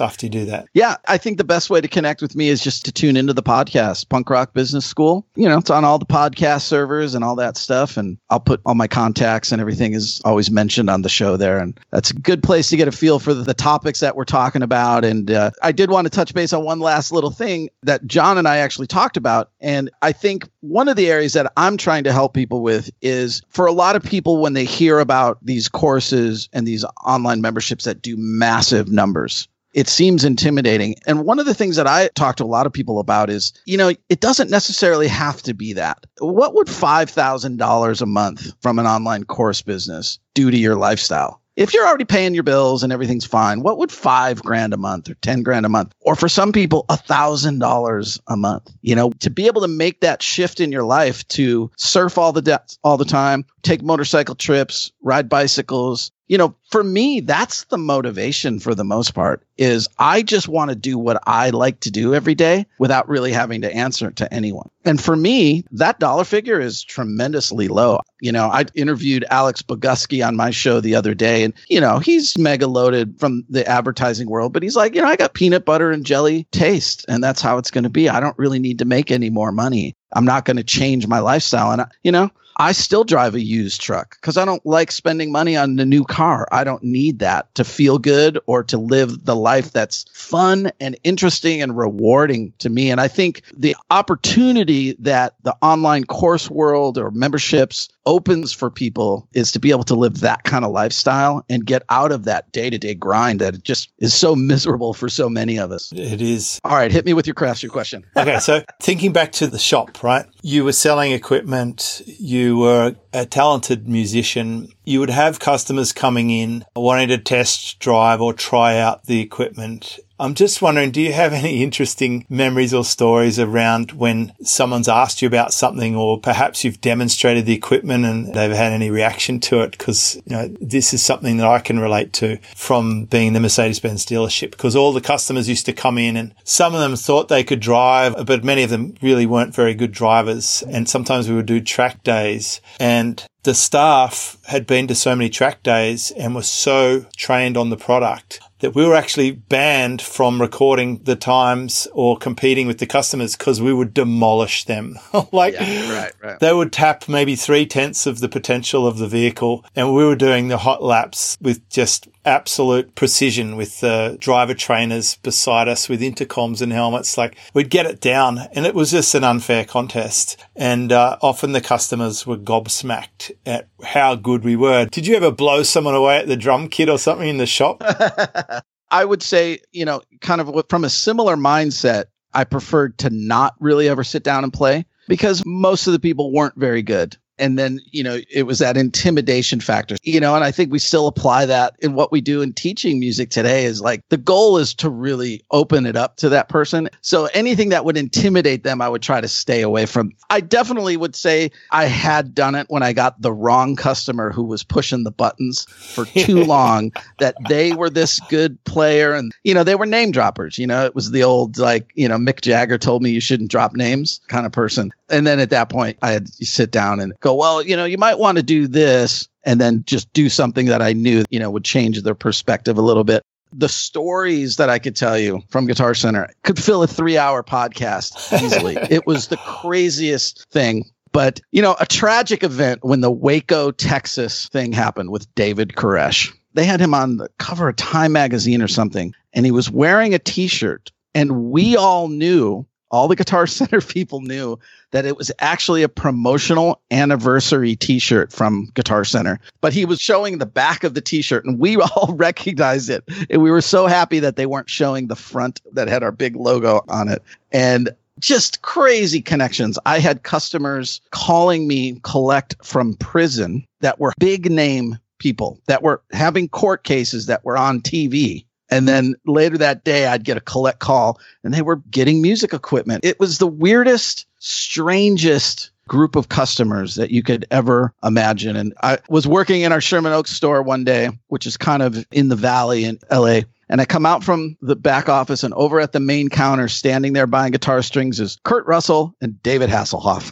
after you do that. Yeah, I think the best way to connect with me is just to tune into the podcast, Punk Rock Business School. You know, it's on all the podcast servers and all that stuff. And I'll put all my contacts and everything is always mentioned on the show there. And that's a good place to get a feel for the topics that we're talking about. And uh, I did want to touch base on one last little thing that John and I actually talked about. And I think one of the areas that I'm trying to help people with is for a lot of people, when they hear about these courses, courses and these online memberships that do massive numbers. It seems intimidating. And one of the things that I talk to a lot of people about is, you know, it doesn't necessarily have to be that. What would $5,000 a month from an online course business do to your lifestyle? If you're already paying your bills and everything's fine, what would five grand a month or 10 grand a month, or for some people, a thousand dollars a month, you know, to be able to make that shift in your life to surf all the de- all the time, take motorcycle trips, ride bicycles, you know, for me, that's the motivation for the most part is I just want to do what I like to do every day without really having to answer to anyone. And for me, that dollar figure is tremendously low. You know, I interviewed Alex Bogusky on my show the other day and, you know, he's mega loaded from the advertising world, but he's like, you know, I got peanut butter and jelly taste and that's how it's going to be. I don't really need to make any more money. I'm not going to change my lifestyle. And, you know, I still drive a used truck because I don't like spending money on a new car. I don't need that to feel good or to live the life that's fun and interesting and rewarding to me. And I think the opportunity that the online course world or memberships opens for people is to be able to live that kind of lifestyle and get out of that day to day grind that just is so miserable for so many of us. It is. All right, hit me with your craft your question. okay, so thinking back to the shop, right? You were selling equipment, you were a talented musician, you would have customers coming in wanting to test drive or try out the equipment I'm just wondering, do you have any interesting memories or stories around when someone's asked you about something or perhaps you've demonstrated the equipment and they've had any reaction to it? Because, you know, this is something that I can relate to from being the Mercedes-Benz dealership because all the customers used to come in and some of them thought they could drive, but many of them really weren't very good drivers. And sometimes we would do track days and the staff had been to so many track days and were so trained on the product that we were actually banned from recording the times or competing with the customers because we would demolish them. like yeah, right, right. they would tap maybe three tenths of the potential of the vehicle and we were doing the hot laps with just absolute precision with the driver trainers beside us with intercoms and helmets. Like we'd get it down and it was just an unfair contest. And uh, often the customers were gobsmacked at how good we were. Did you ever blow someone away at the drum kit or something in the shop? I would say, you know, kind of from a similar mindset, I preferred to not really ever sit down and play because most of the people weren't very good and then you know it was that intimidation factor you know and i think we still apply that in what we do in teaching music today is like the goal is to really open it up to that person. So anything that would intimidate them i would try to stay away from. I definitely would say i had done it when i got the wrong customer who was pushing the buttons for too long that they were this good player and you know they were name droppers you know it was the old like you know mick jagger told me you shouldn't drop names kind of person. And then at that point i had to sit down and go, well, you know, you might want to do this and then just do something that I knew, you know, would change their perspective a little bit. The stories that I could tell you from Guitar Center could fill a three hour podcast easily. it was the craziest thing. But, you know, a tragic event when the Waco, Texas thing happened with David Koresh. They had him on the cover of Time magazine or something, and he was wearing a t shirt. And we all knew all the Guitar Center people knew that it was actually a promotional anniversary t-shirt from Guitar Center. But he was showing the back of the t-shirt and we all recognized it. And we were so happy that they weren't showing the front that had our big logo on it. And just crazy connections. I had customers calling me collect from prison that were big name people that were having court cases that were on TV and then later that day, I'd get a collect call and they were getting music equipment. It was the weirdest, strangest group of customers that you could ever imagine. And I was working in our Sherman Oaks store one day, which is kind of in the valley in LA. And I come out from the back office and over at the main counter, standing there buying guitar strings, is Kurt Russell and David Hasselhoff.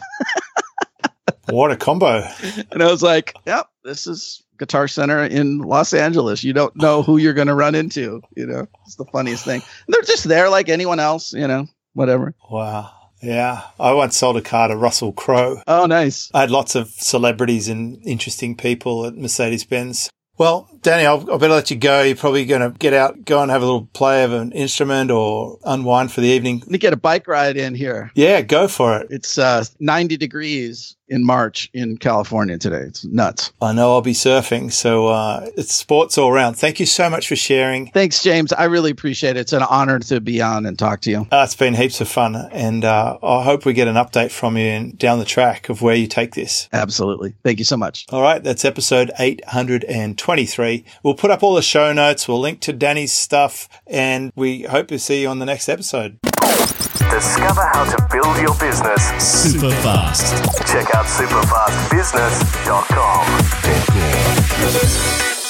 what a combo. And I was like, yep, this is Guitar Center in Los Angeles. You don't know who you're going to run into. You know, it's the funniest thing. And they're just there like anyone else, you know, whatever. Wow. Yeah. I once sold a car to Russell Crowe. Oh, nice. I had lots of celebrities and interesting people at Mercedes Benz. Well, Danny, I'll, I better let you go. You're probably going to get out, go and have a little play of an instrument or unwind for the evening. Let me get a bike ride in here. Yeah, go for it. It's uh, 90 degrees in March in California today. It's nuts. I know I'll be surfing, so uh, it's sports all around. Thank you so much for sharing. Thanks, James. I really appreciate it. It's an honor to be on and talk to you. Uh, it's been heaps of fun, and uh, I hope we get an update from you in, down the track of where you take this. Absolutely. Thank you so much. All right, that's episode 823. We'll put up all the show notes. We'll link to Danny's stuff, and we hope to see you on the next episode. Discover how to build your business. Super fast. Check out superfastbusiness.com.